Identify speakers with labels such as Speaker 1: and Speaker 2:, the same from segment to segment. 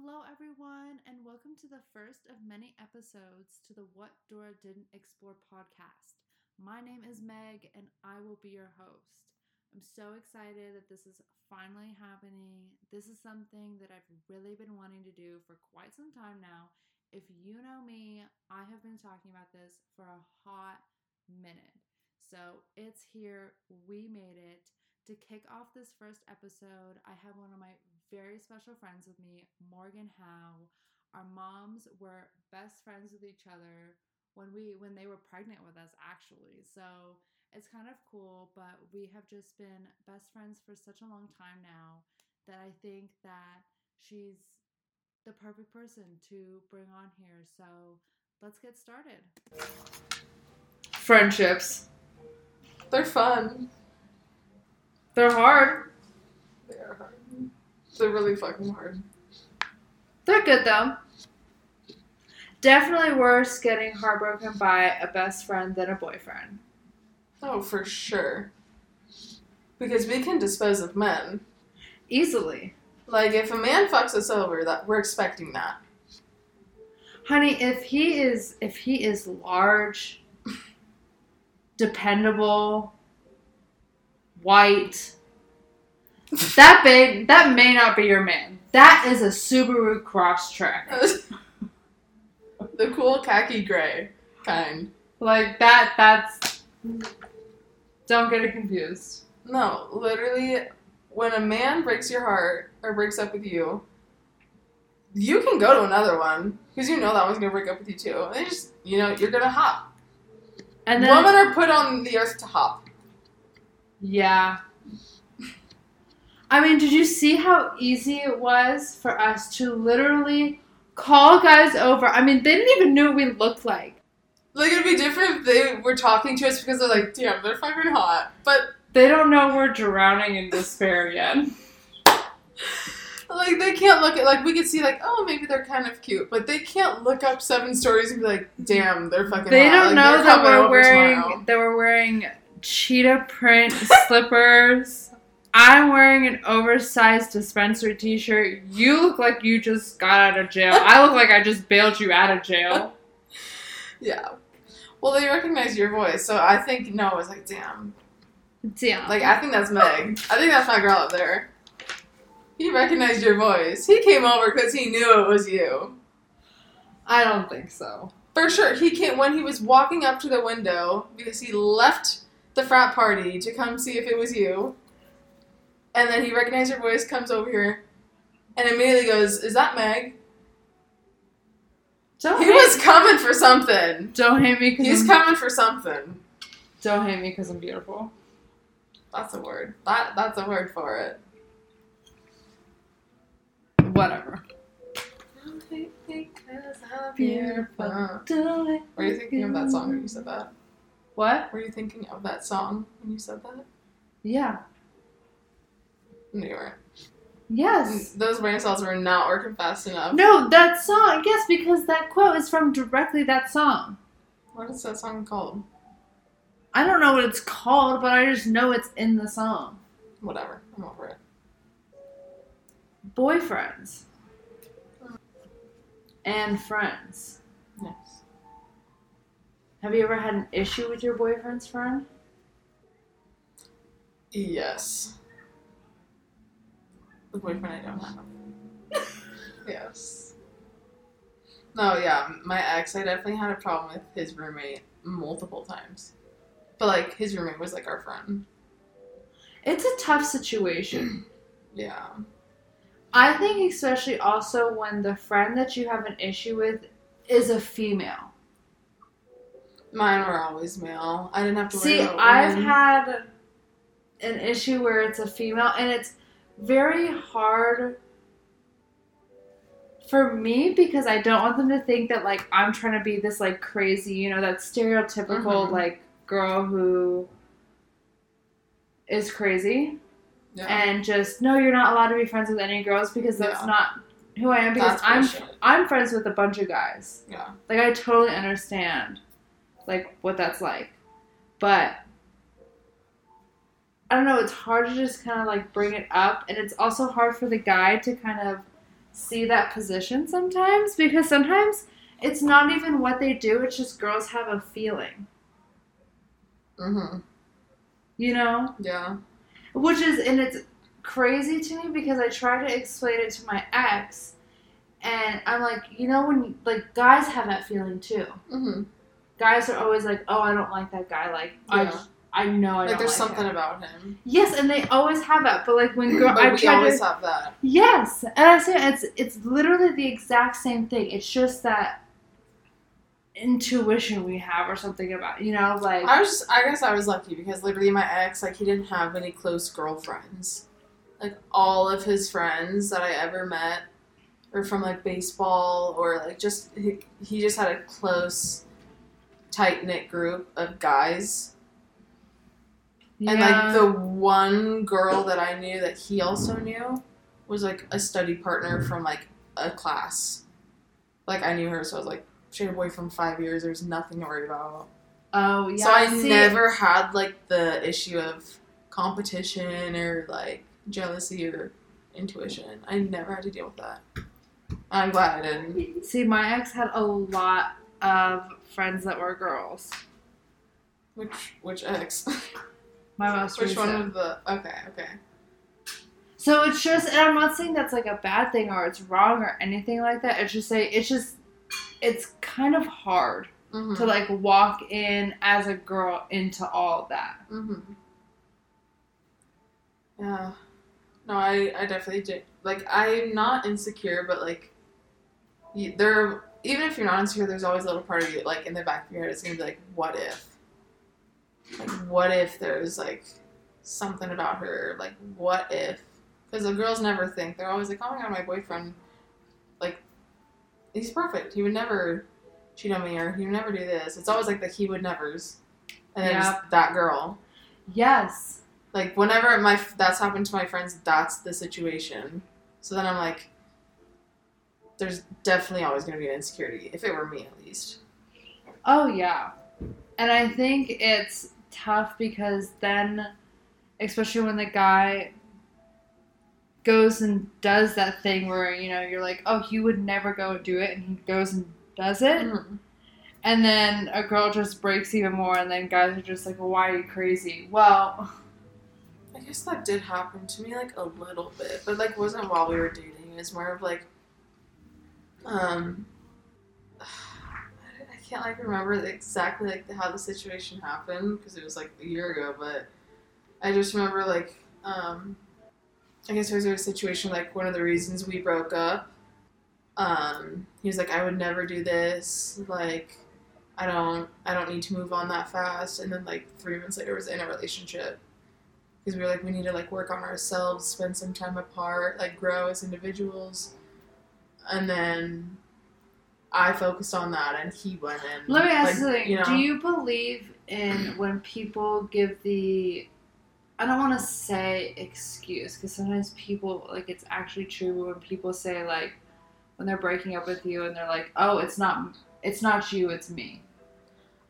Speaker 1: Hello, everyone, and welcome to the first of many episodes to the What Dora Didn't Explore podcast. My name is Meg, and I will be your host. I'm so excited that this is finally happening. This is something that I've really been wanting to do for quite some time now. If you know me, I have been talking about this for a hot minute. So it's here. We made it. To kick off this first episode, I have one of my very special friends with me, Morgan Howe. Our moms were best friends with each other when we when they were pregnant with us actually. So it's kind of cool, but we have just been best friends for such a long time now that I think that she's the perfect person to bring on here. So let's get started. Friendships.
Speaker 2: They're fun.
Speaker 1: They're hard.
Speaker 2: They are hard. They're really fucking hard.
Speaker 1: They're good though. Definitely worse getting heartbroken by a best friend than a boyfriend.
Speaker 2: Oh, for sure. Because we can dispose of men.
Speaker 1: Easily.
Speaker 2: Like if a man fucks us over, that we're expecting that.
Speaker 1: Honey, if he is if he is large, dependable, white, that big, that may not be your man. That is a Subaru Crosstrek.
Speaker 2: the cool khaki gray kind.
Speaker 1: Like that that's don't get it confused.
Speaker 2: No, literally, when a man breaks your heart or breaks up with you, you can go to another one because you know that one's gonna break up with you too. And just you know you're gonna hop.
Speaker 1: And then
Speaker 2: Women are put on the earth to hop.
Speaker 1: Yeah. I mean, did you see how easy it was for us to literally call guys over? I mean, they didn't even know what we looked like.
Speaker 2: Like it'd be different if they were talking to us because they're like, damn, they're fucking hot. But
Speaker 1: They don't know we're drowning in despair yet.
Speaker 2: like they can't look at like we could see like, oh maybe they're kind of cute, but they can't look up seven stories and be like, damn, they're fucking
Speaker 1: They
Speaker 2: hot.
Speaker 1: don't
Speaker 2: Like,
Speaker 1: know that we're wearing
Speaker 2: tomorrow.
Speaker 1: that we're wearing cheetah print slippers. I'm wearing an oversized dispenser t-shirt. You look like you just got out of jail. I look like I just bailed you out of jail.
Speaker 2: Yeah. Well, they recognize your voice, so I think no, it's like, damn.
Speaker 1: Damn.
Speaker 2: Like I think that's Meg. I think that's my girl up there. He recognized your voice. He came over because he knew it was you.
Speaker 1: I don't think so.
Speaker 2: For sure, he came when he was walking up to the window because he left the frat party to come see if it was you. And then he recognized your voice, comes over here, and immediately goes, "Is that Meg?"
Speaker 1: Don't
Speaker 2: He was coming for something.
Speaker 1: don't hate me because
Speaker 2: He's
Speaker 1: I'm,
Speaker 2: coming for something.
Speaker 1: don't hate me because I'm beautiful.
Speaker 2: That's a word. That that's a word for it.
Speaker 1: Whatever.
Speaker 2: Beautiful. Were you thinking of that song when you said that?
Speaker 1: What?
Speaker 2: Were you thinking of that song when you said that?
Speaker 1: Yeah.
Speaker 2: Weren't.
Speaker 1: Yes.
Speaker 2: Those brain cells were not working fast enough.
Speaker 1: No, that song. Yes, because that quote is from directly that song.
Speaker 2: What is that song called?
Speaker 1: I don't know what it's called, but I just know it's in the song.
Speaker 2: Whatever. I'm over it.
Speaker 1: Boyfriends. And friends.
Speaker 2: Yes.
Speaker 1: Have you ever had an issue with your boyfriend's friend?
Speaker 2: Yes. The boyfriend I don't have. yes. No, yeah, my ex, I definitely had a problem with his roommate multiple times. But like his roommate was like our friend.
Speaker 1: It's a tough situation.
Speaker 2: Yeah.
Speaker 1: I think especially also when the friend that you have an issue with is a female.
Speaker 2: Mine were always male. I didn't have to worry
Speaker 1: See,
Speaker 2: about
Speaker 1: I've had an issue where it's a female, and it's very hard for me because I don't want them to think that like I'm trying to be this like crazy, you know, that stereotypical
Speaker 2: Mhm.
Speaker 1: like girl who is crazy
Speaker 2: yeah.
Speaker 1: and just no, you're not allowed to be friends with any girls because that's
Speaker 2: Yeah.
Speaker 1: not who I am because
Speaker 2: That's
Speaker 1: I'm. I'm friends with a bunch of guys.
Speaker 2: Yeah.
Speaker 1: Like I totally understand like what that's like. But I don't know, it's hard to just kind of like bring it up and it's also hard for the guy to kind of see that position sometimes because sometimes it's not even what they do, it's just girls have a feeling.
Speaker 2: Mm-hmm.
Speaker 1: You know?
Speaker 2: Yeah.
Speaker 1: Which is, and it's crazy to me because I try to explain it to my ex, and I'm like, you know, when, like, guys have that feeling too.
Speaker 2: Mm-hmm.
Speaker 1: Guys are always like, oh, I don't like that guy. Like, I,
Speaker 2: Yeah.
Speaker 1: I know I know.
Speaker 2: Like
Speaker 1: don't
Speaker 2: there's
Speaker 1: like
Speaker 2: something
Speaker 1: him.
Speaker 2: about him.
Speaker 1: Yes, and they always have that. But like when girl,
Speaker 2: but
Speaker 1: I
Speaker 2: we always
Speaker 1: to.
Speaker 2: have that.
Speaker 1: Yes, and I say it's it's literally the exact same thing. It's just that intuition we have or something about you know like
Speaker 2: I was just, I guess I was lucky because literally my ex, like, he didn't have any close girlfriends. Like, all of his friends that I ever met were from, like, baseball or, like, just, he, he just had a close, tight knit group of guys. And, like, the one girl that I knew that he also knew was, like, a study partner from, like, a class. Like, I knew her, so I was like, she had a boyfriend five years, there's nothing to worry about.
Speaker 1: oh yeah.
Speaker 2: So I
Speaker 1: see,
Speaker 2: never had like the issue of competition or like jealousy or intuition. I never had to deal with that. I'm glad I didn't.
Speaker 1: see my ex had a lot of friends that were girls.
Speaker 2: Which which ex?
Speaker 1: My most
Speaker 2: which one
Speaker 1: recent.
Speaker 2: of the? Okay, okay.
Speaker 1: So it's just, and I'm not saying that's like a bad thing or it's wrong or anything like that. It's just say it's just, it's kind of hard
Speaker 2: Mm-hmm.
Speaker 1: to like walk in as a girl into all that.
Speaker 2: mm-hmm. Yeah. No, I I definitely did. Like I'm not insecure, but like, there. Even if you're not insecure, there's always a little part of you, like in the back of your head, it's gonna be like, what if? Like, what if there's like something about her? Like, what if? Because the girls never think. They're always like, oh my god, my boyfriend, like, he's perfect. He would never cheat on me, or he would never do this. It's always like the he would never's, and then that girl.
Speaker 1: Yes.
Speaker 2: Like whenever my that's happened to my friends, that's the situation. So then I'm like, there's definitely always gonna be an insecurity. If it were me, at least.
Speaker 1: Oh yeah. And I think it's tough because then especially when the guy goes and does that thing where, you know, you're like, Oh, he would never go and do it and he goes and does it
Speaker 2: Mhm.
Speaker 1: and then a girl just breaks even more and then guys are just like, well, why are you crazy? Well
Speaker 2: I guess that did happen to me like a little bit, but like wasn't while we were dating. It's more of like, um, can't like remember exactly like how the situation happened because it was like a year ago. But I just remember like, um, I guess there was a situation like one of the reasons we broke up. Um, he was like, I would never do this. Like, I don't, I don't need to move on that fast. And then like three months later, was in a relationship because we were like we need to like work on ourselves spend some time apart like grow as individuals and then i focused on that and he went in
Speaker 1: let me ask
Speaker 2: like,
Speaker 1: you something.
Speaker 2: you know
Speaker 1: Do you believe in when people give the I don't want to say excuse because sometimes people like it's actually true when people say like when they're breaking up with you and they're like, "Oh, it's not it's not you, it's me."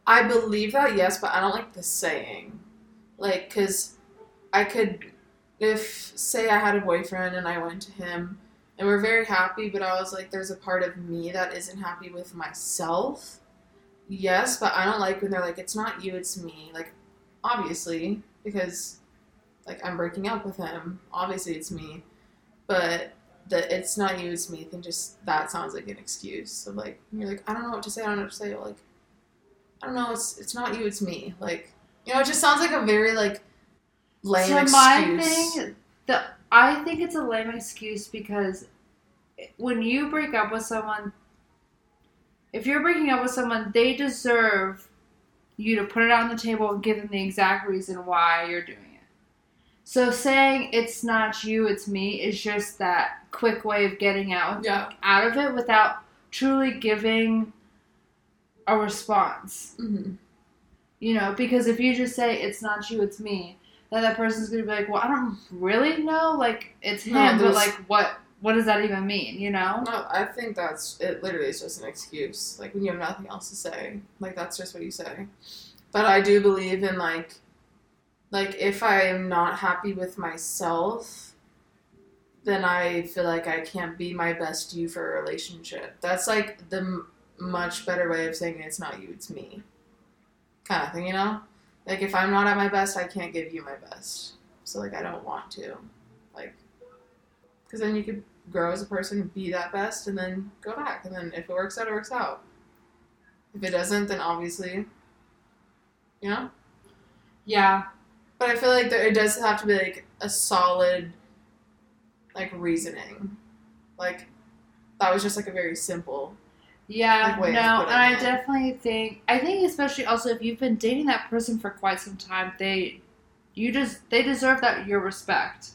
Speaker 2: i believe that yes but i don't like the saying like because i could if say i had a boyfriend and i went to him and we're very happy but i was like there's a part of me that isn't happy with myself. Yes but i don't like when they're like it's not you it's me. Like obviously because like i'm breaking up with him. Obviously it's me. But the it's not you it's me thing just that sounds like an excuse of like you're like i don't know what to say i don't know what to say. Like i don't know it's it's not you it's me. Like you know it just sounds like a very like lame
Speaker 1: so
Speaker 2: excuse.
Speaker 1: my thing, the I think it's a lame excuse because when you break up with someone, if you're breaking up with someone, they deserve you to put it on the table and give them the exact reason why you're doing it. So saying it's not you, it's me is just that quick way of getting out
Speaker 2: yeah
Speaker 1: out of it without truly giving a response.
Speaker 2: mm-hmm.
Speaker 1: You know, because if you just say it's not you, it's me, then that person's gonna be like, well, I don't really know, like it's him,
Speaker 2: No,
Speaker 1: but like what what does that even mean? You know?
Speaker 2: no i think that's it literally is just an excuse like when you have nothing else to say like that's just what you say but i do believe in like like if i am not happy with myself then I feel like I can't be my best you for a relationship. That's like the m- much better way of saying it's not you, it's me. Kind of thing, you know? Like if I'm not at my best, I can't give you my best. So like I don't want to. Like cuz then you could grow as a person, be that best and then go back and then if it works out, it works out. If it doesn't, then obviously you know?
Speaker 1: Yeah.
Speaker 2: But I feel like there, it does have to be like a solid, like reasoning. Like that was just like a very simple.
Speaker 1: Yeah, no, and I
Speaker 2: it.
Speaker 1: definitely think I think especially also if you've been dating that person for quite some time, they you just they deserve that your respect.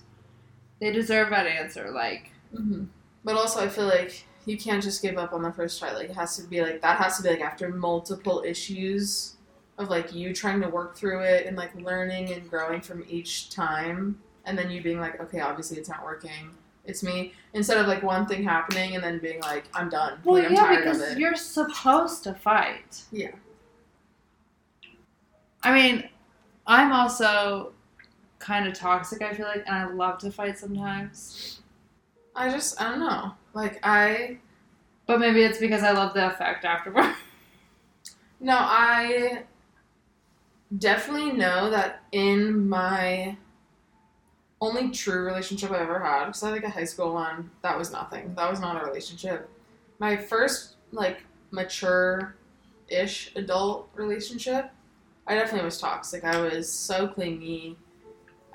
Speaker 1: They deserve that answer. Like
Speaker 2: Mm-hmm. But also, I feel like you can't just give up on the first try. Like it has to be like that has to be like after multiple issues of like you trying to work through it and like learning and growing from each time, and then you being like, okay, obviously it's not working. It's me. Instead of like one thing happening and then being like, I'm done.
Speaker 1: Well,
Speaker 2: like, I'm
Speaker 1: yeah, because you're supposed to fight.
Speaker 2: Yeah.
Speaker 1: I mean, I'm also kind of toxic. I feel like, and I love to fight sometimes.
Speaker 2: I just I don't know. Like I
Speaker 1: But maybe it's because I love the effect afterward.
Speaker 2: No, I definitely know that in my only true relationship I ever had, because I had like a high school one, that was nothing. That was not a relationship. My first like mature ish adult relationship, I definitely was toxic. I was so clingy.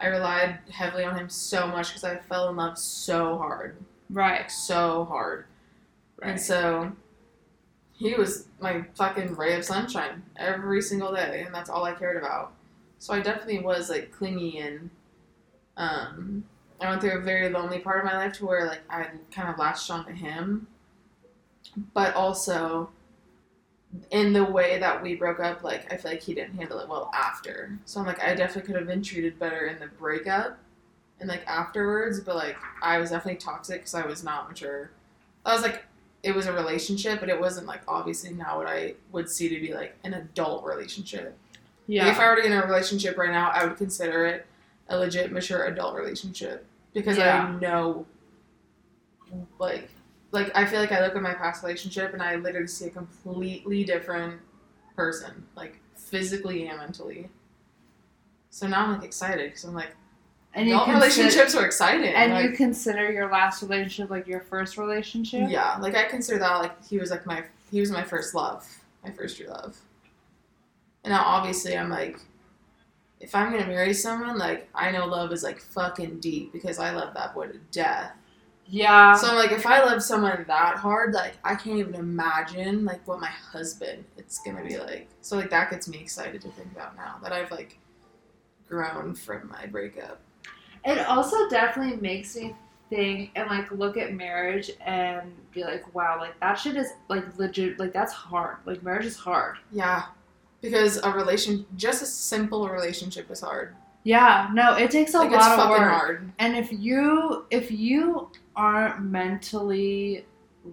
Speaker 2: I relied heavily on him so much because I fell in love so hard.
Speaker 1: right.
Speaker 2: Like so hard.
Speaker 1: Right.
Speaker 2: And so he was my fucking ray of sunshine every single day, and that's all I cared about. So I definitely was like clingy and um, I went through a very lonely part of my life to where like I kind of latched onto him, but also in the way that we broke up, like I feel like he didn't handle it well after. So I'm like I definitely could have been treated better in the breakup and like afterwards, but like I was definitely toxic because I was not mature. I was like it was a relationship, but it wasn't like obviously not what I would see to be like an adult relationship.
Speaker 1: Yeah.
Speaker 2: Like, if I were to get in a relationship right now, I would consider it a legit mature adult relationship because
Speaker 1: Yeah.
Speaker 2: I know, like, like I feel like I look at my past relationship and I literally see a completely different person, like physically and mentally. So now I'm like excited because I'm like
Speaker 1: and you
Speaker 2: adult
Speaker 1: consider,
Speaker 2: relationships are exciting.
Speaker 1: and
Speaker 2: like,
Speaker 1: you consider your last relationship like your first relationship.
Speaker 2: Yeah, like I consider that like he was like my he was my first love, my first true love. And now obviously I'm like, if I'm gonna marry someone, like I know love is like fucking deep because I love that boy to death.
Speaker 1: Yeah.
Speaker 2: So I'm like, if I love someone that hard, like I can't even imagine like what my husband it's gonna be like. So like that gets me excited to think about now that I've like grown from my breakup.
Speaker 1: It also definitely makes me think and like look at marriage and be like, wow, like that shit is like legit, like that's hard. Like marriage is hard.
Speaker 2: Yeah. Because a relation just a simple relationship is hard.
Speaker 1: Yeah, no, it takes a lot of work.
Speaker 2: like it's
Speaker 1: lot of
Speaker 2: fucking
Speaker 1: work.
Speaker 2: hard.
Speaker 1: And if you if you aren't mentally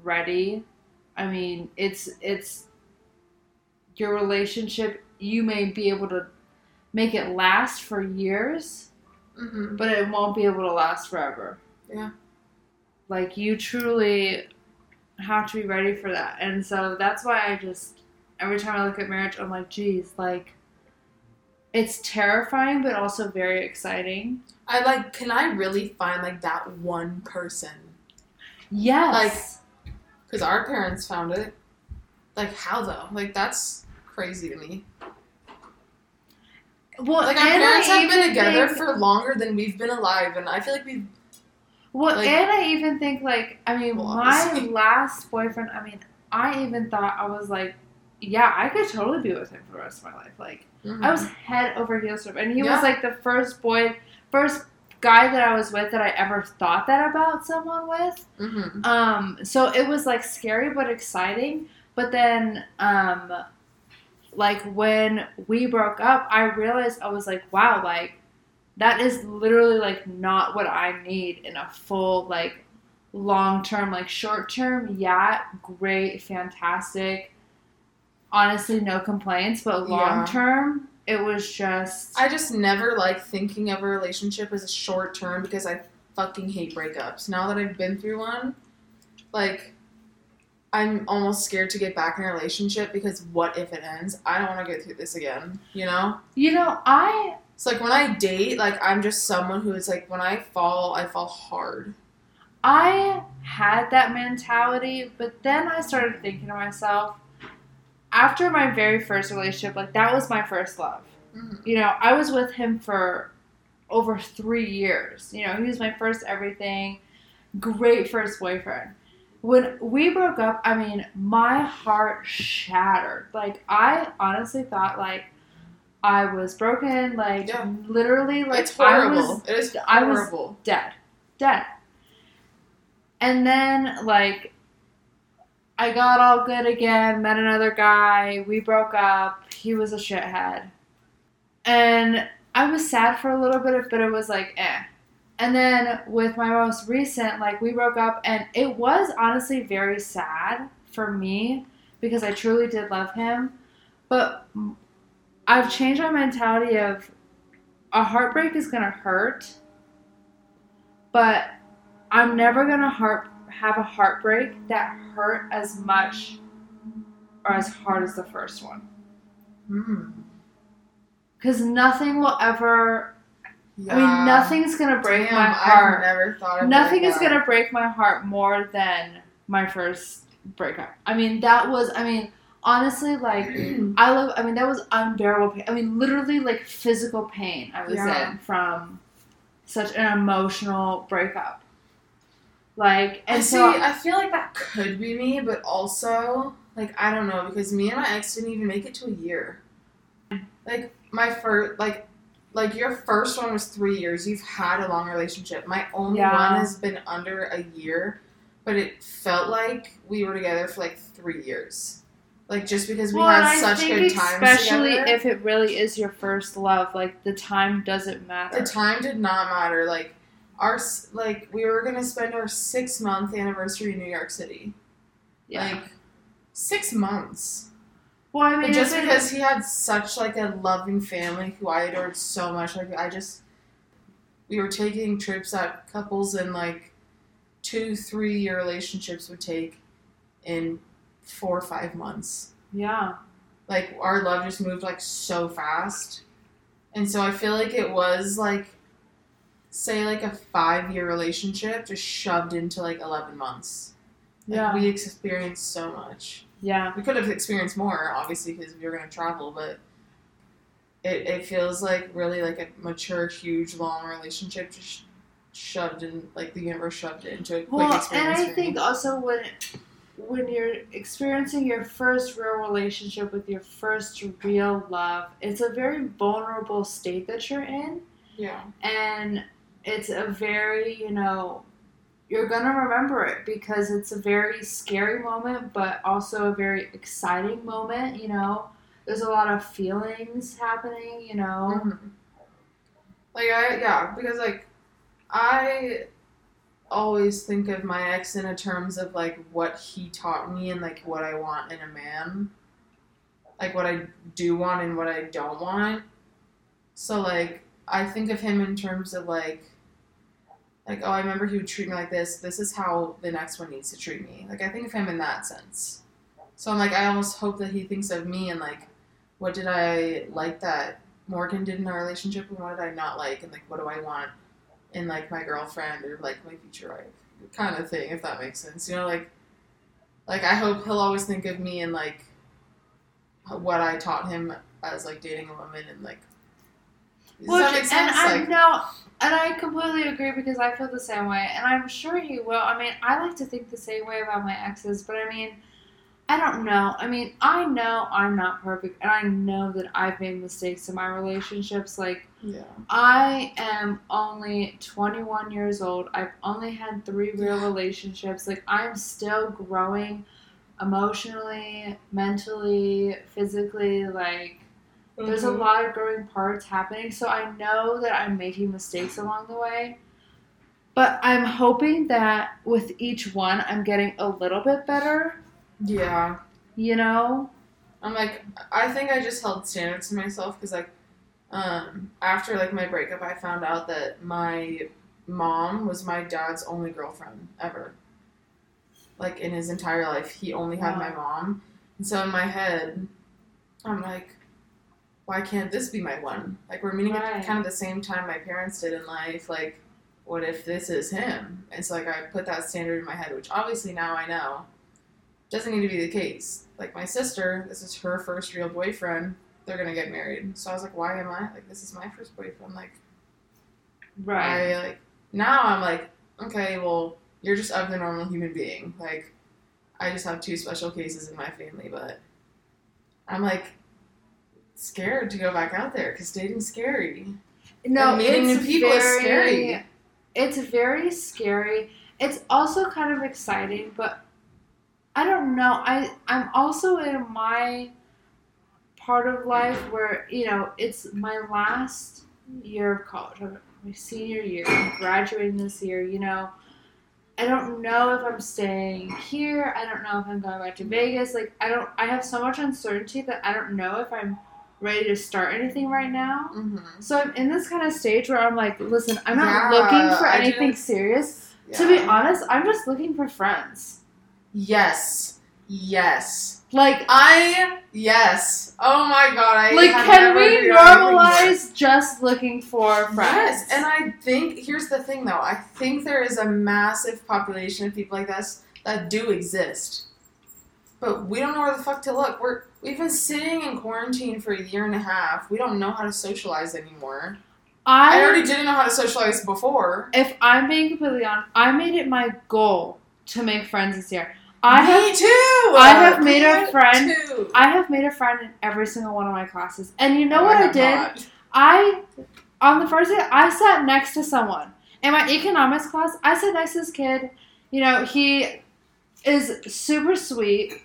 Speaker 1: ready, I mean, it's it's your relationship. You may be able to make it last for years,
Speaker 2: hmm
Speaker 1: but it won't be able to last forever.
Speaker 2: Yeah.
Speaker 1: Like you truly have to be ready for that. And so that's why I just every time I look at marriage I'm like, geez, like it's terrifying but also very exciting.
Speaker 2: I like. Can I really find like that one person?
Speaker 1: Yes.
Speaker 2: Like, because our parents found it. Like how though? Like that's crazy to me.
Speaker 1: well,
Speaker 2: Like our parents
Speaker 1: I
Speaker 2: have been together
Speaker 1: think-
Speaker 2: for longer than we've been alive, and I feel like we've.
Speaker 1: Well,
Speaker 2: Like-
Speaker 1: and I even think like I mean,
Speaker 2: Well,
Speaker 1: my last boyfriend. I mean, I even thought I was like, yeah, I could totally be with him for the rest of my life. Like, I was head over heels for him, and he
Speaker 2: Yeah.
Speaker 1: was like the first boy, first guy that I was with that I ever thought that about someone with.
Speaker 2: hmm
Speaker 1: Um, so it was like scary but exciting. But then, um, like when we broke up, I realized I was like, wow, like that is literally like not what I need in a full like long term, like short term. Yeah, great, fantastic. Honestly, no complaints. But
Speaker 2: Yeah.
Speaker 1: long term, it was just
Speaker 2: I just never like thinking of a relationship as a short term because I fucking hate breakups. Now that I've been through one, like I'm almost scared to get back in a relationship because what if it ends? I don't want to go through this again, you know?
Speaker 1: You know, I
Speaker 2: It's like when I date, like I'm just someone who is like when I fall, I fall hard.
Speaker 1: I had that mentality, but then I started thinking to myself, after my very first relationship, like that was my first love.
Speaker 2: Mhm.
Speaker 1: You know, I was with him for over three years. You know, he was my first everything, great first boyfriend. When we broke up, I mean, my heart shattered. Like, I honestly thought, like, I was broken. Like,
Speaker 2: Yeah.
Speaker 1: literally, like,
Speaker 2: it's horrible.
Speaker 1: I was
Speaker 2: it is
Speaker 1: I was-
Speaker 2: horrible.
Speaker 1: dead. Dead. And then, like, I got all good again, met another guy, we broke up, he was a shithead. And I was sad for a little bit, but it was like, eh. And then with my most recent, like, we broke up, and it was honestly very sad for me because I truly did love him. But I've changed my mentality of a heartbreak is gonna hurt, but I'm never gonna heart have a heartbreak that hurt as much or as hard as the first one.
Speaker 2: Hmm.
Speaker 1: Because nothing will ever.
Speaker 2: Yeah.
Speaker 1: I mean, nothing's gonna break
Speaker 2: Damn,
Speaker 1: my
Speaker 2: I've
Speaker 1: heart.
Speaker 2: never thought of
Speaker 1: Nothing is gonna break my heart more than my first breakup. I mean, that was. I mean, honestly, like I love. I mean, that was unbearable pain. I mean, literally, like physical pain. I was
Speaker 2: Yeah.
Speaker 1: in from such an emotional breakup. Like,
Speaker 2: I
Speaker 1: and
Speaker 2: see.
Speaker 1: so
Speaker 2: I feel like that could be me, but also like I don't know because me and my ex didn't even make it to a year. Like my first, like, like your first one was three years. You've had a long relationship. My only
Speaker 1: Yeah.
Speaker 2: one has been under a year, but it felt like we were together for like three years. Like just because we
Speaker 1: well,
Speaker 2: had such good times
Speaker 1: especially
Speaker 2: together.
Speaker 1: if it really is your first love, like the time doesn't matter.
Speaker 2: The time did not matter. Like our like we were gonna spend our six month anniversary in New York City.
Speaker 1: yeah.
Speaker 2: Like six months.
Speaker 1: well, I mean,
Speaker 2: just because he had such like a loving family who I adored so much, like I just we were taking trips that couples in like two, three year relationships would take in four or five months.
Speaker 1: yeah,
Speaker 2: Like our love just moved like so fast. And so I feel like it was like say like a five year relationship just shoved into like eleven months. Like,
Speaker 1: yeah,
Speaker 2: we experienced so much.
Speaker 1: yeah.
Speaker 2: We could have experienced more, obviously, because we were going to travel, but it, it feels like really like a mature, huge, long relationship just shoved in, like the universe shoved it into a quick
Speaker 1: Well, and. I think also when when you're experiencing your first real relationship with your first real love, it's a very vulnerable state that you're in,
Speaker 2: Yeah.
Speaker 1: and it's a very you know you're gonna remember it because it's a very scary moment, but also a very exciting moment. You know, there's a lot of feelings happening. You know,
Speaker 2: Mhm. Like, I, yeah, because, like, I always think of my ex in a terms of, like, what he taught me and, like, what I want in a man. Like, what I do want and what I don't want. So, like, I think of him in terms of, like, like, oh, I remember he would treat me like this. This is how the next one needs to treat me. Like, I think of him in that sense. So I'm like, I almost hope that he thinks of me and, like, what did I like that Morgan did in our relationship and what did I not like and like what do I want in like my girlfriend or like my future wife kind of thing if that makes sense you know like like I hope he'll always think of me and like what I taught him as like dating a woman and like does
Speaker 1: Which,
Speaker 2: that make sense
Speaker 1: and I
Speaker 2: like
Speaker 1: know, and I completely agree because I feel the same way, and I'm sure he will. I mean, I like to think the same way about my exes, but I mean, I don't know. I mean, I know I'm not perfect, and I know that I've made mistakes in my relationships. Like,
Speaker 2: yeah
Speaker 1: I am only 21 years old. I've only had three real relationships. Like, I'm still growing emotionally, mentally, physically. Like, there's a
Speaker 2: Mhm.
Speaker 1: lot of growing parts happening, so I know that I'm making mistakes along the way. But I'm hoping that with each one, I'm getting a little bit better.
Speaker 2: yeah
Speaker 1: You know?
Speaker 2: I'm like, I think I just held standards to myself because like, um, after like my breakup, I found out that my mom was my dad's only girlfriend ever. Like in his entire life, he only had my mom. And so in my head, I'm like, why can't this be my one? Like we're meeting
Speaker 1: Right.
Speaker 2: at kind of the same time my parents did in life. Like, what if this is him? And so like I put that standard in my head, which obviously now I know doesn't need to be the case. Like my sister, this is her first real boyfriend. They're gonna get married. So I was like, why am I like this is my first boyfriend? Like
Speaker 1: Right.
Speaker 2: I like now I'm like, okay, well, you're just of the normal human being. Like, I just have two special cases in my family, but I'm like scared to go back out there because dating's scary.
Speaker 1: No,
Speaker 2: And meeting
Speaker 1: it's
Speaker 2: new people is
Speaker 1: very,
Speaker 2: scary.
Speaker 1: It's very scary. It's also kind of exciting, but I don't know. I I'm also in my part of life where you know it's my last year of college, my senior year, I'm graduating this year. You know, I don't know if I'm staying here. I don't know if I'm going back to Vegas. Like I don't. I have so much uncertainty that I don't know if I'm ready to start anything right now.
Speaker 2: Mm-hmm.
Speaker 1: So I'm in this kind of stage where I'm like, listen, I'm not
Speaker 2: Yeah,
Speaker 1: looking for
Speaker 2: I
Speaker 1: anything
Speaker 2: do-
Speaker 1: serious. To be honest, I'm just looking for friends.
Speaker 2: yes, yes,
Speaker 1: Like,
Speaker 2: I yes. Oh my god, I
Speaker 1: like, can we
Speaker 2: figured out anything more.
Speaker 1: normalize just looking for friends?
Speaker 2: Yes, and I think here's the thing though. I think there is a massive population of people like this that do exist, but we don't know where the fuck to look. We're we've been sitting in quarantine for a year and a half. We don't know how to socialize anymore. I
Speaker 1: I,
Speaker 2: already didn't know how to socialize before.
Speaker 1: if I'm being completely honest, I made it my goal to make friends this year. I
Speaker 2: Me
Speaker 1: have,
Speaker 2: too.
Speaker 1: I have made a friend-
Speaker 2: Too.
Speaker 1: I have made a friend in every single one of my classes, and you know what I
Speaker 2: have
Speaker 1: did?
Speaker 2: not.
Speaker 1: I on the first day I sat next to someone in my economics class. I sat next to this kid. You know, he is super sweet.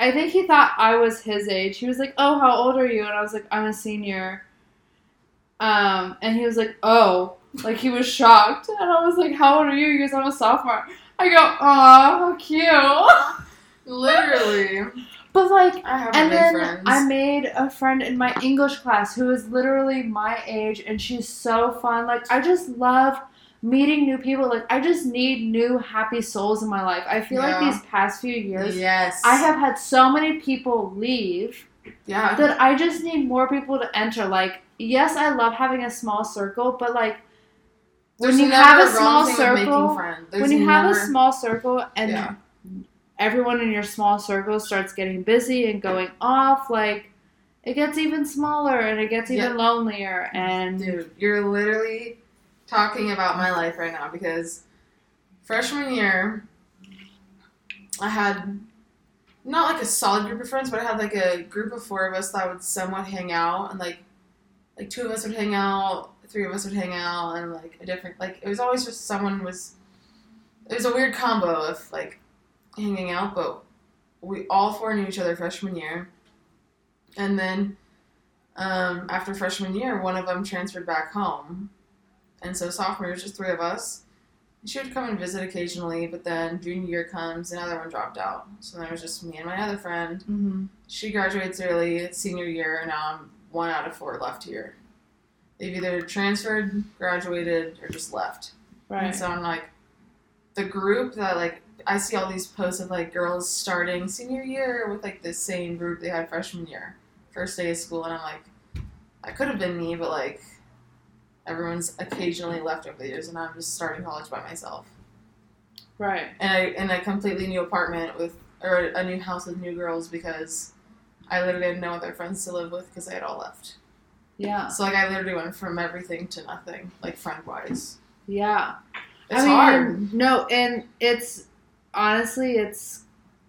Speaker 1: I think he thought I was his age. He was like, "Oh, how old are you?" And I was like, "I'm a senior." Um, and he was like, "Oh," like he was shocked, and I was like, "How old are you?" He goes, "I'm a sophomore." I go, "Aw, how cute."
Speaker 2: Literally,
Speaker 1: But like, and then
Speaker 2: friends.
Speaker 1: I made a friend in my English class who is literally my age and she's so fun. Like I just love meeting new people. Like I just need new happy souls in my life. I feel like these past few years
Speaker 2: yes,
Speaker 1: I have had so many people leave
Speaker 2: Yeah,
Speaker 1: that I just need more people to enter. Like yes, I love having a small circle, but like when you have a small
Speaker 2: thing with making
Speaker 1: circle, when you have a small circle and
Speaker 2: Yeah.
Speaker 1: everyone in your small circle starts getting busy and going off, like it gets even smaller and it gets even
Speaker 2: Yeah.
Speaker 1: lonelier. And
Speaker 2: Dude, you're literally talking about my life right now because freshman year, I had not like a solid group of friends, but I had like a group of four of us that would somewhat hang out, and like like two of us would hang out, three of us would hang out, and like a different like it was always just someone was. It was a weird combo of like hanging out, but we all four knew each other freshman year, and then um, after freshman year, one of them transferred back home. And so sophomore year, was just three of us. She would come and visit occasionally, but then junior year comes, another one dropped out. So then it was just me and my other friend.
Speaker 1: Mhm.
Speaker 2: She graduates early, it's senior year, and now I'm one out of four left here. They've either transferred, graduated, or just left. And
Speaker 1: right,
Speaker 2: so I'm like, the group that like I see all these posts of like girls starting senior year with like the same group they had freshman year, first day of school, and I'm like, I could have been me, but like everyone's occasionally left over the years, and I'm just starting college by myself.
Speaker 1: right,
Speaker 2: And I in a completely new apartment with or a new house with new girls because I literally had no other friends to live with because they had all left.
Speaker 1: yeah,
Speaker 2: So like I literally went from everything to nothing, like friend wise.
Speaker 1: yeah.
Speaker 2: It's
Speaker 1: I mean,
Speaker 2: hard.
Speaker 1: no, and it's honestly, it's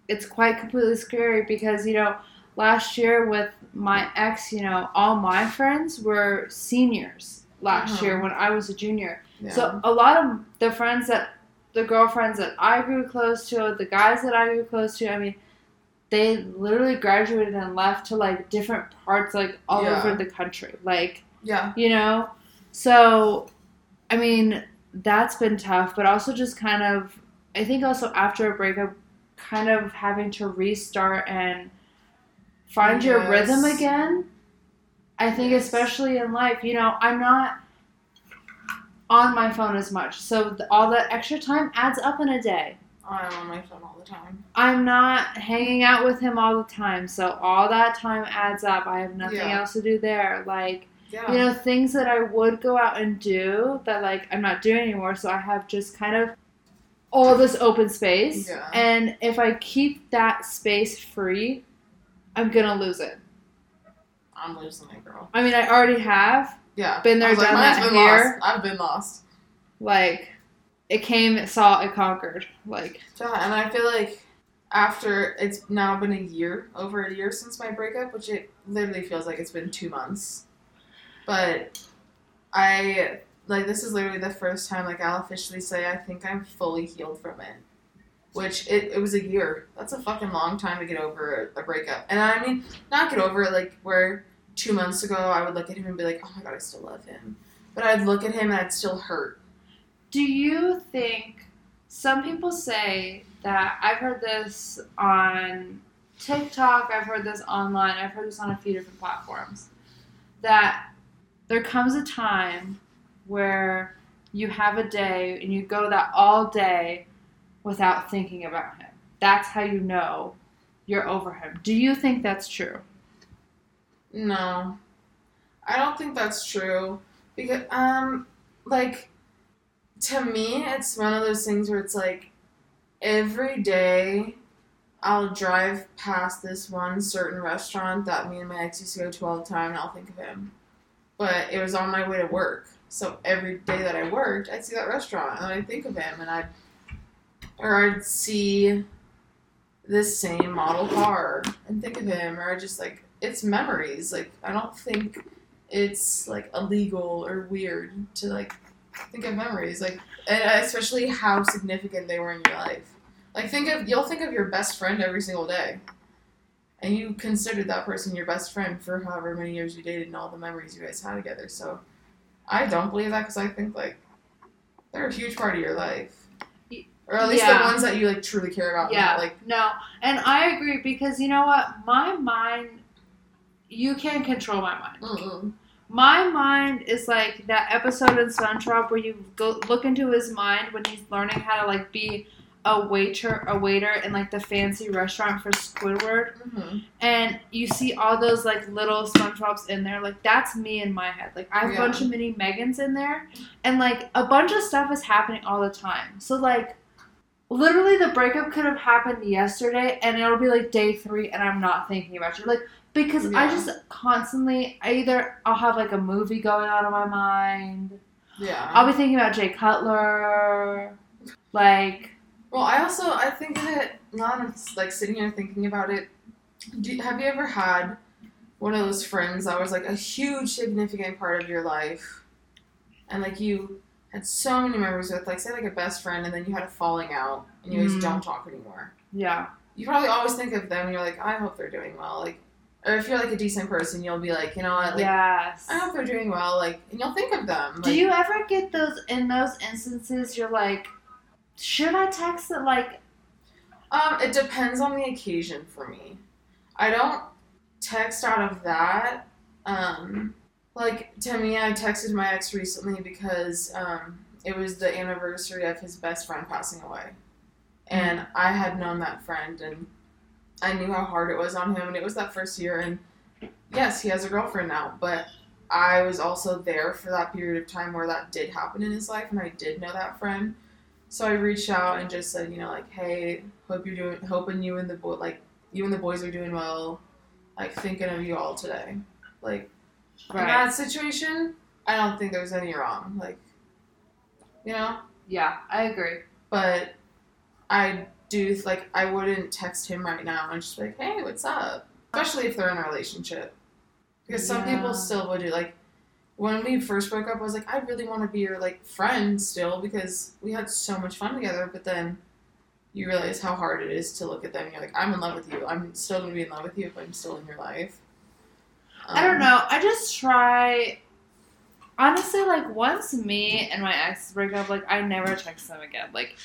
Speaker 1: it's quite completely scary because you know last year with my ex, you know, all my friends were seniors last
Speaker 2: Uh-huh.
Speaker 1: year when I was a junior.
Speaker 2: Yeah.
Speaker 1: So a lot of the friends that the girlfriends that I grew close to, the guys that I grew close to, I mean, they literally graduated and left to like different parts like all
Speaker 2: Yeah.
Speaker 1: over the country. Like,
Speaker 2: yeah.
Speaker 1: you know? So I mean, that's been tough, but also just kind of I think also after a breakup kind of having to restart and find your rhythm again. I think
Speaker 2: Yes.
Speaker 1: especially in life, you know, I'm not on my phone as much. So all that extra time adds up in a day.
Speaker 2: Oh, I'm on my phone all the time.
Speaker 1: I'm not hanging out with him all the time, so all that time adds up. I have nothing
Speaker 2: Yeah.
Speaker 1: else to do there. Like,
Speaker 2: Yeah.
Speaker 1: you know, things that I would go out and do that like I'm not doing anymore, so I have just kind of all this open space.
Speaker 2: Yeah.
Speaker 1: And if I keep that space free, I'm gonna lose it.
Speaker 2: I'm losing it, girl.
Speaker 1: I mean, I already have.
Speaker 2: Yeah.
Speaker 1: Been there,
Speaker 2: was like,
Speaker 1: done that
Speaker 2: been
Speaker 1: here.
Speaker 2: lost. I've been lost.
Speaker 1: Like, it came, it saw, it conquered. Like,
Speaker 2: Yeah, and I feel like after it's now been a year, over a year since my breakup, which it literally feels like it's been two months. But I like this is literally the first time like I'll officially say I think I'm fully healed from it. Which it, it was a year. That's a fucking long time to get over a breakup. And I mean, not get over it like where two months ago I would look at him and be like, oh my god, I still love him. But I'd look at him and I'd still hurt.
Speaker 1: do you think some people say that I've heard this on TikTok, I've heard this online, I've heard this on a few different platforms that there comes a time where you have a day and you go that all day without thinking about him. That's how you know you're over him. Do you think that's true?
Speaker 2: No, I don't think that's true because um like to me it's one of those things where it's like every day I'll drive past this one certain restaurant that me and my ex used to go to all the time and I'll think of him. But it was on my way to work. So every day that I worked, I'd see that restaurant and I'd think of him and I'd or I'd see this same model car and think of him or I just like it's memories. Like I don't think it's like illegal or weird to like think of memories. Like and especially how significant they were in your life. Like think of you'll think of your best friend every single day. And you considered that person your best friend for however many years you dated and all the memories you guys had together. So I don't believe that because I think like they're a huge part of your life. Or at least
Speaker 1: Yeah.
Speaker 2: the ones that you like truly care about.
Speaker 1: Yeah.
Speaker 2: Like
Speaker 1: No, and I agree because you know what? My mind, you can't control my mind.
Speaker 2: mm-mm.
Speaker 1: My mind is like that episode in SpongeBob where you go look into his mind when he's learning how to like be a waiter, a waiter in like the fancy restaurant for Squidward,
Speaker 2: Mm-hmm.
Speaker 1: and you see all those like little SpongeBob's in there. Like that's me in my head. Like I have
Speaker 2: Yeah.
Speaker 1: a bunch of mini Megans in there, and like a bunch of stuff is happening all the time. So like. Literally, the breakup could have happened yesterday, and it'll be like day three, and I'm not thinking about you. Like, because I just constantly I either I'll have like a movie going on in my mind.
Speaker 2: Yeah.
Speaker 1: I'll be thinking about Jay Cutler. Like
Speaker 2: Well, I also I think of it not like sitting here thinking about it. Do, have you ever had one of those friends that was like a huge significant part of your life, and like you had so many memories with, like say like a best friend, and then you had a falling out, and you guys
Speaker 1: Mhm.
Speaker 2: don't talk anymore.
Speaker 1: yeah.
Speaker 2: You probably always think of them, and you're like, I hope they're doing well. Like, or if you're like a decent person, you'll be like, you know what, like.
Speaker 1: yes.
Speaker 2: I hope they're doing well, like, and you'll think of them.
Speaker 1: Do you ever get those in those instances you're like should I text it like
Speaker 2: Um, it depends on the occasion for me. I don't text out of that. Um, like to me, I texted my ex recently because um, it was the anniversary of his best friend passing away, and I had known that friend, and I knew how hard it was on him, and it was that first year, and yes, he has a girlfriend now, but I was also there for that period of time where that did happen in his life, and I did know that friend. So I reached out and just said, you know, like, hey, hope you're doing, hoping you and the boy, like, you and the boys are doing well. Like, thinking of you all today. Like, in that situation, I don't think there's any wrong. Like, you know,
Speaker 1: Yeah, I agree.
Speaker 2: but I do like I wouldn't text him right now and just be like, hey, what's up? Especially if they're in a relationship, because some
Speaker 1: Yeah.
Speaker 2: people still would do like. When we first broke up, I was like, I really want to be your like friend still because we had so much fun together. But then you realize how hard it is to look at them. and You're like, I'm in love with you. I'm still gonna be in love with you if I'm still in your life.
Speaker 1: I don't
Speaker 2: Um,
Speaker 1: know. I just try honestly like once me and my ex break up, like I never text them again. Like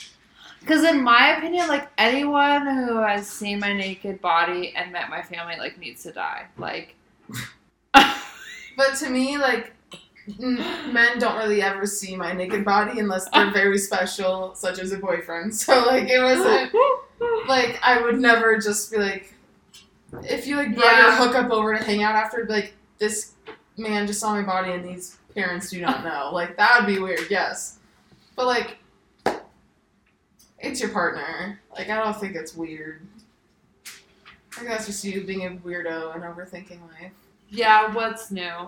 Speaker 1: because in my opinion, like anyone who has seen my naked body and met my family like needs to die. Like
Speaker 2: But to me, like, men don't really ever see my naked body unless they're very special, such as a boyfriend. So like it wasn't like I would never just be like, if you like brought
Speaker 1: Yeah.
Speaker 2: your hookup over to hang out after, like this man just saw my body and these parents do not know. Like that would be weird, yes. But like, it's your partner. Like I don't think it's weird. I think that's just you being a weirdo and overthinking life.
Speaker 1: Yeah, what's new?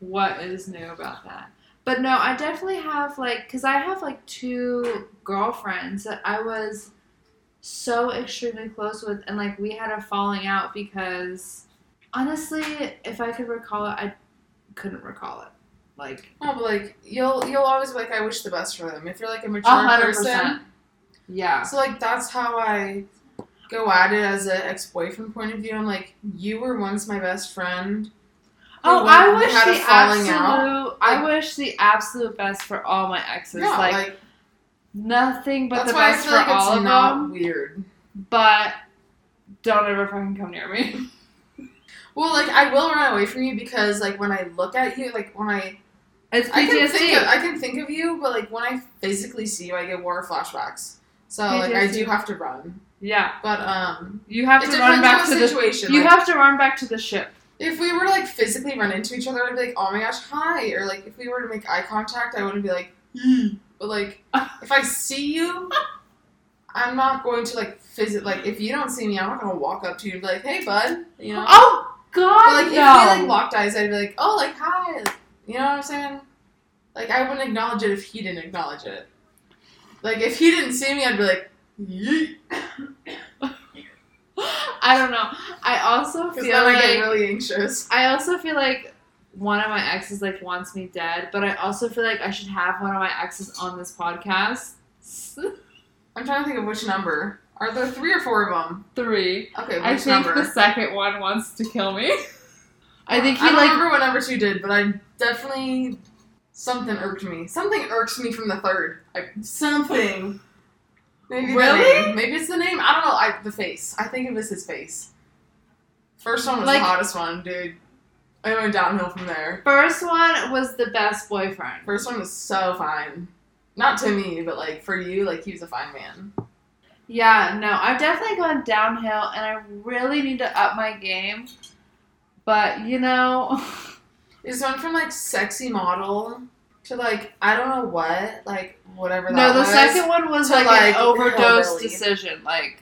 Speaker 1: What is new about that? But no, I definitely have like, cause I have like two girlfriends that I was so extremely close with, and like we had a falling out because honestly, if I could recall it, I couldn't recall it. Like
Speaker 2: No, but like you'll you'll always be like, I wish the best for them. If you're like a mature
Speaker 1: hundred
Speaker 2: person.
Speaker 1: Yeah.
Speaker 2: so like that's how I go at it as an ex boyfriend point of view. I'm like, you were once my best friend.
Speaker 1: Oh, I wish the absolute.
Speaker 2: out.
Speaker 1: I
Speaker 2: Like-
Speaker 1: wish the absolute best for all my exes.
Speaker 2: No,
Speaker 1: like,
Speaker 2: like,
Speaker 1: nothing but
Speaker 2: that's
Speaker 1: the
Speaker 2: why I
Speaker 1: best
Speaker 2: feel
Speaker 1: for
Speaker 2: like
Speaker 1: all
Speaker 2: it's
Speaker 1: of
Speaker 2: not
Speaker 1: them.
Speaker 2: weird.
Speaker 1: But don't ever fucking come near me.
Speaker 2: Well, like I will run away from you because like when I look at you, like when I
Speaker 1: It's
Speaker 2: I can think of, I can think of you, but like when I physically see you, I get war flashbacks. So like I do have to run,
Speaker 1: yeah,
Speaker 2: but um,
Speaker 1: you have
Speaker 2: it
Speaker 1: to run
Speaker 2: depends
Speaker 1: back
Speaker 2: on
Speaker 1: to
Speaker 2: the
Speaker 1: the.
Speaker 2: situation.
Speaker 1: You
Speaker 2: like,
Speaker 1: have to run back to the ship.
Speaker 2: if we were to like physically run into each other, I'd be like, oh my gosh, hi, or like if we were to make eye contact, I wouldn't be like, "Hmm." But like if I see you. I'm not going to like visit. Like, if you don't see me, I'm not gonna walk up to you and be like, "Hey, bud," you know.
Speaker 1: Oh God,
Speaker 2: But like if we like locked eyes, I'd be like, "Oh, like hi," you know what I'm saying? Like I wouldn't acknowledge it if he didn't acknowledge it. Like if he didn't see me, I'd be like, "Yeet,"
Speaker 1: I don't know. I also feel like
Speaker 2: I get really anxious.
Speaker 1: I also feel like one of my exes like wants me dead, but I also feel like I should have one of my exes on this podcast.
Speaker 2: I'm trying to think of which number. Are there three or four of them?
Speaker 1: Three.
Speaker 2: Okay, which
Speaker 1: I think
Speaker 2: number?
Speaker 1: the second one wants to kill me. I think he
Speaker 2: I don't
Speaker 1: like
Speaker 2: remember what number two did, but I definitely something irked me. Something irks me from the third. I, something. Maybe
Speaker 1: Really?
Speaker 2: Maybe it's the name. I don't know. I the face. I think it was his face. First one was
Speaker 1: Like-
Speaker 2: the hottest one, dude. I went downhill from there.
Speaker 1: first one was the best boyfriend.
Speaker 2: First one was so fine. Not to me, but like for you, like he was a fine man.
Speaker 1: Yeah, no, I've definitely gone downhill, and I really need to up my game. But you know,
Speaker 2: It's went from like sexy model to like I don't know what, like whatever that
Speaker 1: no, the
Speaker 2: was.
Speaker 1: second one was like,
Speaker 2: like,
Speaker 1: an overdose decision. Like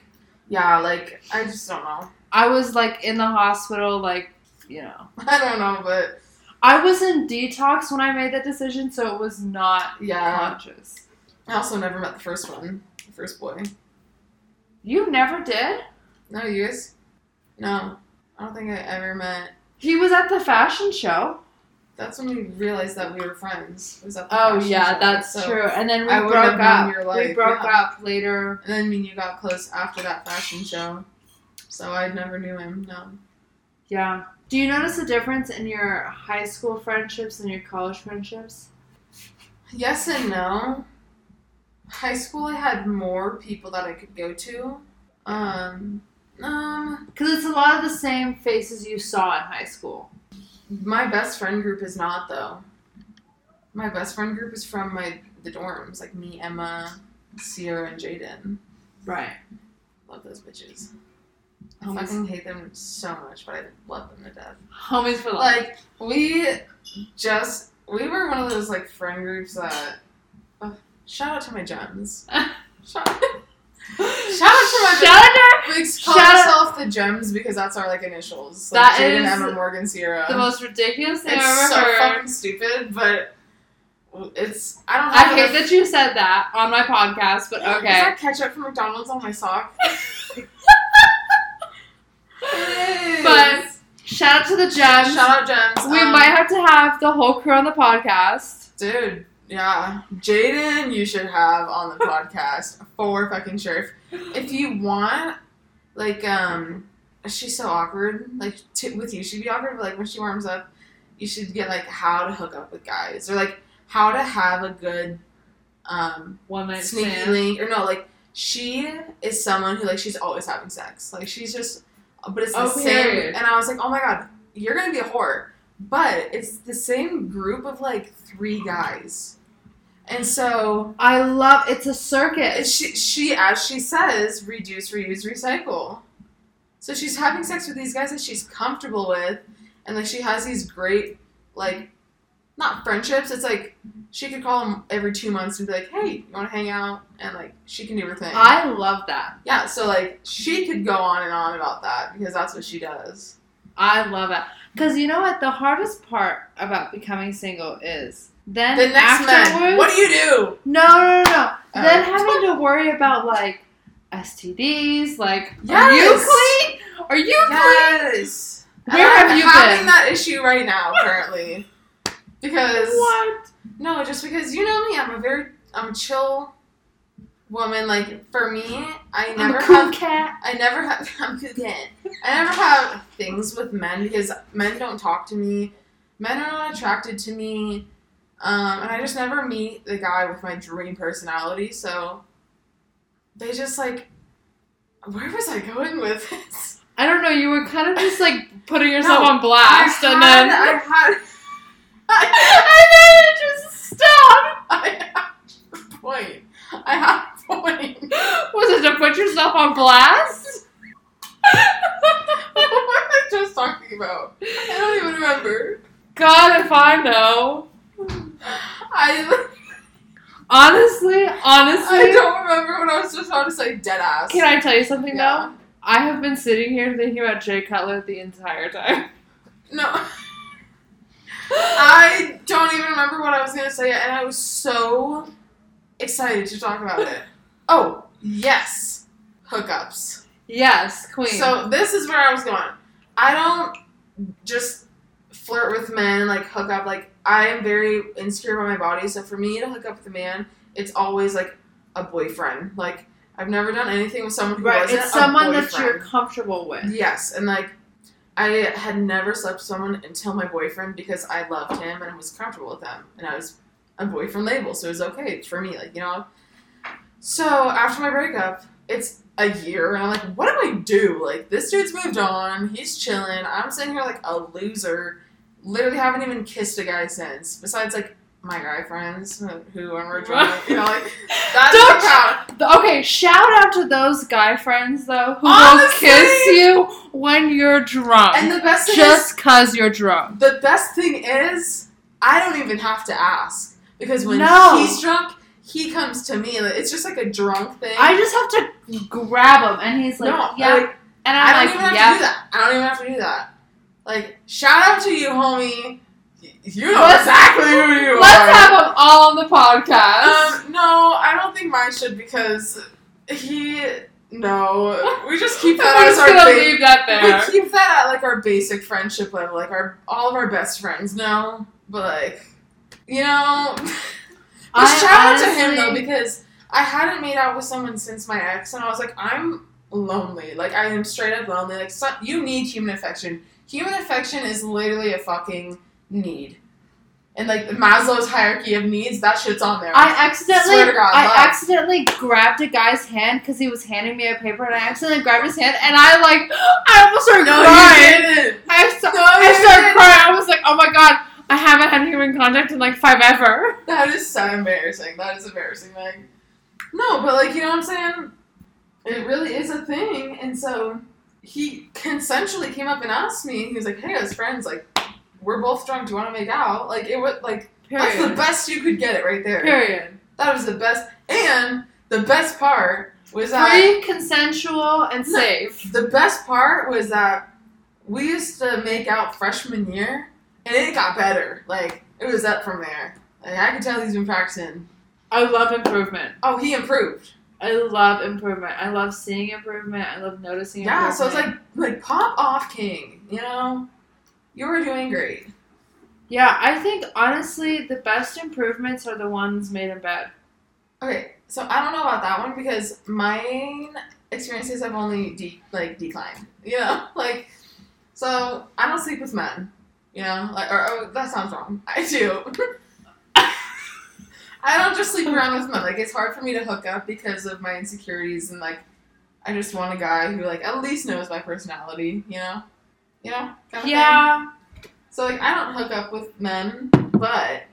Speaker 2: Yeah, like I just don't know.
Speaker 1: I was like in the hospital, like you know,
Speaker 2: I don't know, but
Speaker 1: I was in detox when I made that decision, so it was not
Speaker 2: yeah.
Speaker 1: conscious.
Speaker 2: I also never met the first one, the first boy.
Speaker 1: You never did.
Speaker 2: No, you guys? No, I don't think I ever met.
Speaker 1: He was at the fashion show.
Speaker 2: That's when we realized that we were friends. Was at
Speaker 1: Oh yeah,
Speaker 2: show,
Speaker 1: that's
Speaker 2: so-
Speaker 1: true. And then we
Speaker 2: I
Speaker 1: broke up. we broke
Speaker 2: yeah.
Speaker 1: up later.
Speaker 2: And then me and you got close after that fashion show, so I never knew him. No.
Speaker 1: Yeah. Do you notice a difference in your high school friendships and your college friendships?
Speaker 2: Yes and no. High school, I had more people that I could go to. Um, um,
Speaker 1: Because it's a lot of the same faces you saw in high school.
Speaker 2: my best friend group is not though. My best friend group is from my the dorms, like me, Emma, Sierra, and Jaden.
Speaker 1: Right.
Speaker 2: Love those bitches. I
Speaker 1: Homies.
Speaker 2: fucking hate them so much, but I love them to death.
Speaker 1: Homies for life.
Speaker 2: Like we just we were one of those like friend groups that. Oh, shout out to my gems. shout, shout out to my
Speaker 1: Shout out
Speaker 2: We call
Speaker 1: Shout out-
Speaker 2: ourselves the gems because that's our like initials. Like
Speaker 1: That is
Speaker 2: Emma, Morgan, Sierra.
Speaker 1: the most ridiculous thing
Speaker 2: it's
Speaker 1: I've
Speaker 2: so
Speaker 1: ever heard.
Speaker 2: fucking stupid, but it's I don't.
Speaker 1: Know.
Speaker 2: I
Speaker 1: hate
Speaker 2: enough-
Speaker 1: that you said that on my podcast, but okay.
Speaker 2: Is that ketchup from McDonald's on my sock?
Speaker 1: But shout out to the gems.
Speaker 2: shout out gems.
Speaker 1: we
Speaker 2: Um,
Speaker 1: might have to have the whole crew on the podcast.
Speaker 2: Dude, yeah. Jaden, you should have on the podcast for fucking sure. If, if you want, like, um, she's so awkward. Like, t- with you, she'd be awkward, but like when she warms up, you should get like how to hook up with guys or like how to have a good, um,
Speaker 1: One night
Speaker 2: sneaky link or no, like she is someone who like she's always having sex. Like she's just, but it's the
Speaker 1: Oh,
Speaker 2: same.
Speaker 1: period.
Speaker 2: And I was like, oh my god, you're gonna be a whore. but it's the same group of like three guys. And so
Speaker 1: I love it's a circuit.
Speaker 2: she she as she says, reduce, reuse, recycle. So she's having sex with these guys that she's comfortable with and like she has these great like not friendships, it's like she could call him every two months and be like, Hey, you wanna hang out? And like she can do her thing.
Speaker 1: I love that.
Speaker 2: yeah, so like she could go on and on about that because that's what she does.
Speaker 1: I love it. Because you know what? The hardest part about becoming single is then
Speaker 2: The next
Speaker 1: afterwards.
Speaker 2: man, what do you do?
Speaker 1: No, no, no, no.
Speaker 2: Oh.
Speaker 1: Then having to worry about like STDs. Like, are you clean? Are you
Speaker 2: Yes. And
Speaker 1: Where
Speaker 2: I'm
Speaker 1: have you
Speaker 2: having
Speaker 1: been?
Speaker 2: that issue right now currently. Because?
Speaker 1: What?
Speaker 2: no, just because you know me, I'm a very I'm a chill woman. Like for me, I
Speaker 1: I'm
Speaker 2: never
Speaker 1: a cool
Speaker 2: have
Speaker 1: cat.
Speaker 2: I never have I'm cooking. I never have things with men because men don't talk to me. Men are not attracted to me. Um, and I just never meet the guy with my dream personality, so they just like where was I going with this?
Speaker 1: I don't know. You were kind of just like putting yourself
Speaker 2: No,
Speaker 1: on blast, and then
Speaker 2: I had I,
Speaker 1: then it just stopped.
Speaker 2: I had a point. I had a point.
Speaker 1: Was it to put yourself on blast?
Speaker 2: what was I just talking about? I don't even remember.
Speaker 1: God, if I know.
Speaker 2: I
Speaker 1: Honestly, honestly.
Speaker 2: I don't remember what I was just about to say. Dead ass.
Speaker 1: can I tell you something
Speaker 2: Yeah.
Speaker 1: though? I have been sitting here thinking about Jay Cutler the entire time.
Speaker 2: No. I don't even remember what I was gonna say, and I was so excited to talk about it. Oh yes, hookups.
Speaker 1: Yes, queen.
Speaker 2: So this is where I was going. I don't just flirt with men, like hook up. Like I am very insecure about my body, so for me to hook up with a man, it's always like a boyfriend. Like I've never done anything with someone who
Speaker 1: right,
Speaker 2: wasn't
Speaker 1: it's someone that you're comfortable with.
Speaker 2: Yes, and like I had never slept with someone until my boyfriend because I loved him and I was comfortable with him, and I was a boyfriend label, so it was okay for me, like you know. So after my breakup, it's a year, and I'm like, what do I do? Like this dude's moved on, he's chilling. I'm sitting here like a loser. Literally haven't even kissed a guy since. Besides like my guy friends who when we're drunk, you know, like that's
Speaker 1: Don't Okay, shout out to those guy friends though who
Speaker 2: Honestly.
Speaker 1: will kiss you when you're drunk.
Speaker 2: And the best thing is,
Speaker 1: just cause you're drunk.
Speaker 2: The best thing is, I don't even have to ask because when
Speaker 1: No.
Speaker 2: he's drunk, he comes to me. It's just like a drunk thing.
Speaker 1: I just have to grab him and he's like,
Speaker 2: no,
Speaker 1: yeah.
Speaker 2: like,
Speaker 1: and
Speaker 2: I
Speaker 1: I'm
Speaker 2: don't
Speaker 1: like,
Speaker 2: even have
Speaker 1: yeah.
Speaker 2: to do that. I don't even have to do that. Like, shout out to you, homie. You know
Speaker 1: Let's-
Speaker 2: exactly who you are.
Speaker 1: Let's have them all on the podcast.
Speaker 2: Um, no, I don't think mine should because he. No, we just keep that as our ba-
Speaker 1: leave that there.
Speaker 2: We keep that at like our basic friendship level, like our all of our best friends know. But like, you know,
Speaker 1: I
Speaker 2: shout out to him though because I hadn't made out with someone since my ex, and I was like, I'm lonely. Like I am straight up lonely. Like so, you need human affection. Human affection is literally a fucking need. And like Maslow's hierarchy of needs, that shit's on there.
Speaker 1: I accidentally,
Speaker 2: God,
Speaker 1: I
Speaker 2: love.
Speaker 1: accidentally grabbed a guy's hand because he was handing me a paper, and I accidentally grabbed his hand, and I like, I almost started
Speaker 2: no,
Speaker 1: crying. I,
Speaker 2: No,
Speaker 1: I started crying. I was like, oh my god, I haven't had human contact in like five ever.
Speaker 2: That is so embarrassing. That is embarrassing, Like, No, but like you know what I'm saying? It really is a thing, and so he consensually came up and asked me. He was like, "Hey, as friends, like we're both drunk. Do you want to make out?" Like it was like that's the best you could get it right there.
Speaker 1: Period.
Speaker 2: That was the best, and the best part was that
Speaker 1: Free, consensual, and safe.
Speaker 2: the best part was that we used to make out freshman year, and it got better. Like it was up from there. Like I could tell he's been practicing.
Speaker 1: I love improvement.
Speaker 2: Oh, he improved.
Speaker 1: I love improvement. I love seeing improvement. I love noticing
Speaker 2: Yeah, so it's like like pop off, King. You know, you were doing great.
Speaker 1: Yeah, I think honestly the best improvements are the ones made in bed.
Speaker 2: Okay, so I don't know about that one because mine experiences have only de- like declined. You know, like so I don't sleep with men. You know, like or oh that sounds wrong. I do. I don't just sleep around with men. Like it's hard for me to hook up because of my insecurities and like I just want a guy who like at least knows my personality. You know, you know. Kind of thing.
Speaker 1: Yeah.
Speaker 2: So like I don't hook up with men, but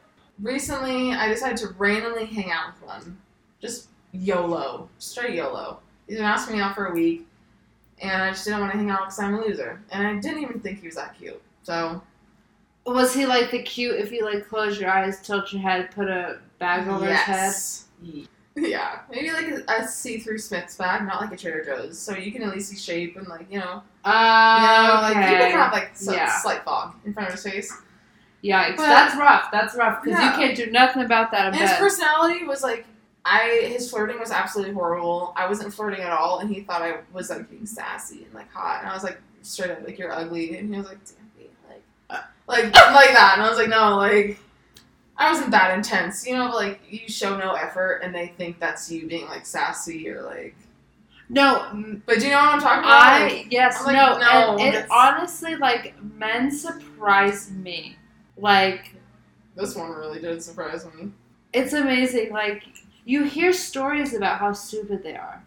Speaker 2: recently I decided to randomly hang out with one. Just YOLO, straight YOLO. He's been asking me out for a week, and I just didn't want to hang out because I'm a loser, and I didn't even think he was that cute. So
Speaker 1: Was he like the cute if you like close your eyes, tilt your head, put a bag over his head?
Speaker 2: Yeah, maybe like a, a see-through Smith's bag, not like a Trader Joe's, so you can at least see shape and like you know,
Speaker 1: Uh,
Speaker 2: you know, like
Speaker 1: okay.
Speaker 2: would have like some
Speaker 1: Yeah.
Speaker 2: slight fog in front of his face.
Speaker 1: Yikes,
Speaker 2: But-
Speaker 1: that's rough. That's rough because
Speaker 2: Yeah.
Speaker 1: you can't do nothing about that
Speaker 2: And his personality was like, I his flirting was absolutely horrible. I wasn't flirting at all, and he thought I was like being sassy and like hot, and I was like straight up like you're ugly, and he was like, damn me, like,
Speaker 1: Uh.
Speaker 2: like like that, and I was like, no, like. I wasn't that intense, you know. Like you show no effort, and they think that's you being like sassy or like.
Speaker 1: no,
Speaker 2: But do you know what I'm talking about?
Speaker 1: I
Speaker 2: Like,
Speaker 1: yes,
Speaker 2: I'm like,
Speaker 1: no,
Speaker 2: no,
Speaker 1: and honestly like men surprise me. Like
Speaker 2: this one really did surprise me,
Speaker 1: it's amazing. Like you hear stories about how stupid they are.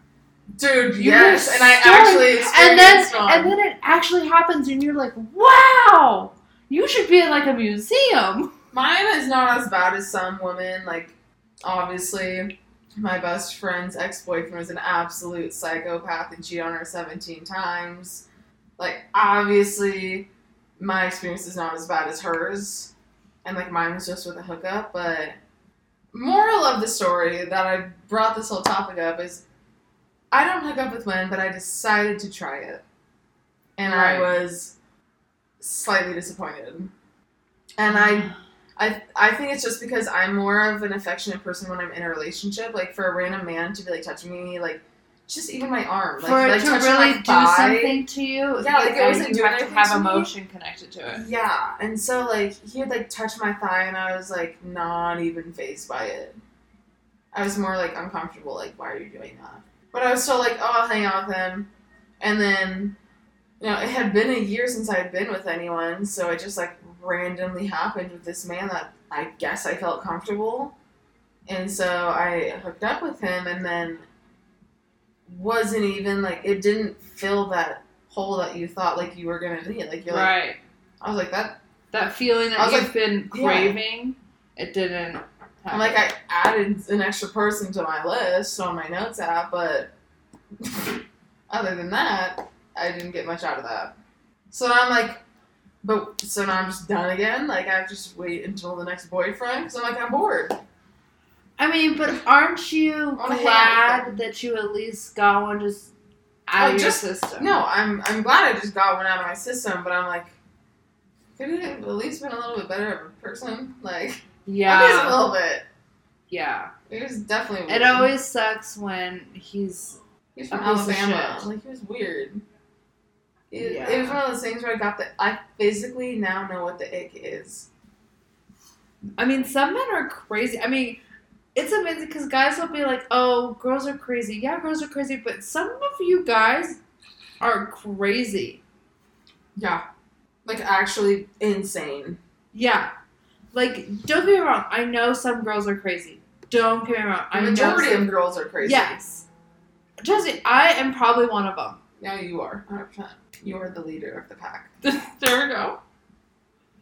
Speaker 2: dude.
Speaker 1: You
Speaker 2: yes, and I actually
Speaker 1: and then
Speaker 2: one.
Speaker 1: and then it actually happens, and you're like, wow, you should be in like a museum.
Speaker 2: Mine is not as bad as some women. Like, obviously, my best friend's ex boyfriend was an absolute psychopath and cheated on her 17 times. Like, obviously, my experience is not as bad as hers. And, like, mine was just with a hookup. But, moral of the story that I brought this whole topic up is I don't hook up with men, but I decided to try it. And I was slightly disappointed. And I mm. I I think it's just because I'm more of an affectionate person when I'm in a relationship. Like for a random man to be like touching me, like just even my arm, like,
Speaker 1: For
Speaker 2: like
Speaker 1: to really do
Speaker 2: thai.
Speaker 1: something to you,
Speaker 2: Yeah, like, it wasn't
Speaker 1: you
Speaker 2: doing
Speaker 1: have to
Speaker 2: anything
Speaker 1: have
Speaker 2: to me.
Speaker 1: emotion connected to it.
Speaker 2: Yeah, and so like he would like touch my thigh, and I was like not even fazed by it. I was more like uncomfortable. Like, why are you doing that? But I was still like, oh, I'll hang out with him. And then, you know, it had been a year since I had been with anyone, so I just like randomly happened with this man that I guess I felt comfortable. And so I hooked up with him, and then wasn't even like it didn't fill that hole that you thought like you were gonna need. Like you're like,
Speaker 1: right.
Speaker 2: I was like that
Speaker 1: That feeling that
Speaker 2: I was
Speaker 1: you've
Speaker 2: like,
Speaker 1: been
Speaker 2: yeah.
Speaker 1: craving, it didn't.
Speaker 2: I'm like, I added an extra person to my list on my notes app, but other than that, I didn't get much out of that. So I'm like, but so now I'm just done again. Like I just wait until the next boyfriend because I'm like I'm bored.
Speaker 1: I mean, but aren't you
Speaker 2: wanna hang out with
Speaker 1: glad that you at least got one just out
Speaker 2: Oh,
Speaker 1: of your
Speaker 2: just-
Speaker 1: system?
Speaker 2: No, I'm I'm glad I just got one out of my system, but I'm like, could it have at least been a little bit better of a person? Like, yeah, at least a little bit.
Speaker 1: Yeah.
Speaker 2: It was definitely.
Speaker 1: It always sucks when he's.
Speaker 2: He's from
Speaker 1: a piece of
Speaker 2: Alabama. Like he was weird. It,
Speaker 1: Yeah.
Speaker 2: it was one of those things where I got the. I physically now know what the ick is.
Speaker 1: I mean, some men are crazy. I mean, it's amazing because guys will be like, "Oh, girls are crazy." Yeah, girls are crazy, but some of you guys are crazy.
Speaker 2: Yeah, like actually insane.
Speaker 1: Yeah, like don't get me wrong. I know some girls are crazy. Don't get me wrong.
Speaker 2: The
Speaker 1: I know
Speaker 2: majority
Speaker 1: some-
Speaker 2: of girls are crazy.
Speaker 1: Yes. Me, I am probably one of them.
Speaker 2: Yeah, you are. 100. percent You are the leader of the pack.
Speaker 1: there we go.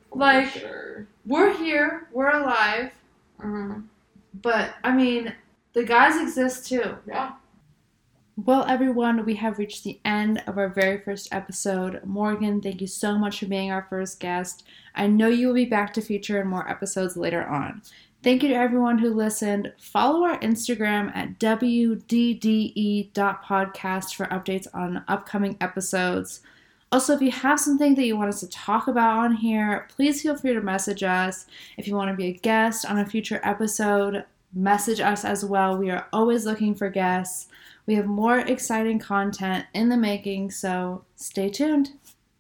Speaker 2: For
Speaker 1: Like-
Speaker 2: sure.
Speaker 1: We're here. We're alive.
Speaker 2: Mhm.
Speaker 1: But I mean, the guys exist too.
Speaker 2: Yeah.
Speaker 1: Well, everyone, we have reached the end of our very first episode. Morgan, thank you so much for being our first guest. I know you will be back to feature in more episodes later on. Thank you to everyone who listened. Follow our Instagram at wdde.podcast for updates on upcoming episodes. Also, if you have something that you want us to talk about on here, please feel free to message us. If you want to be a guest on a future episode, message us as well. We are always looking for guests. We have more exciting content in the making, so stay tuned.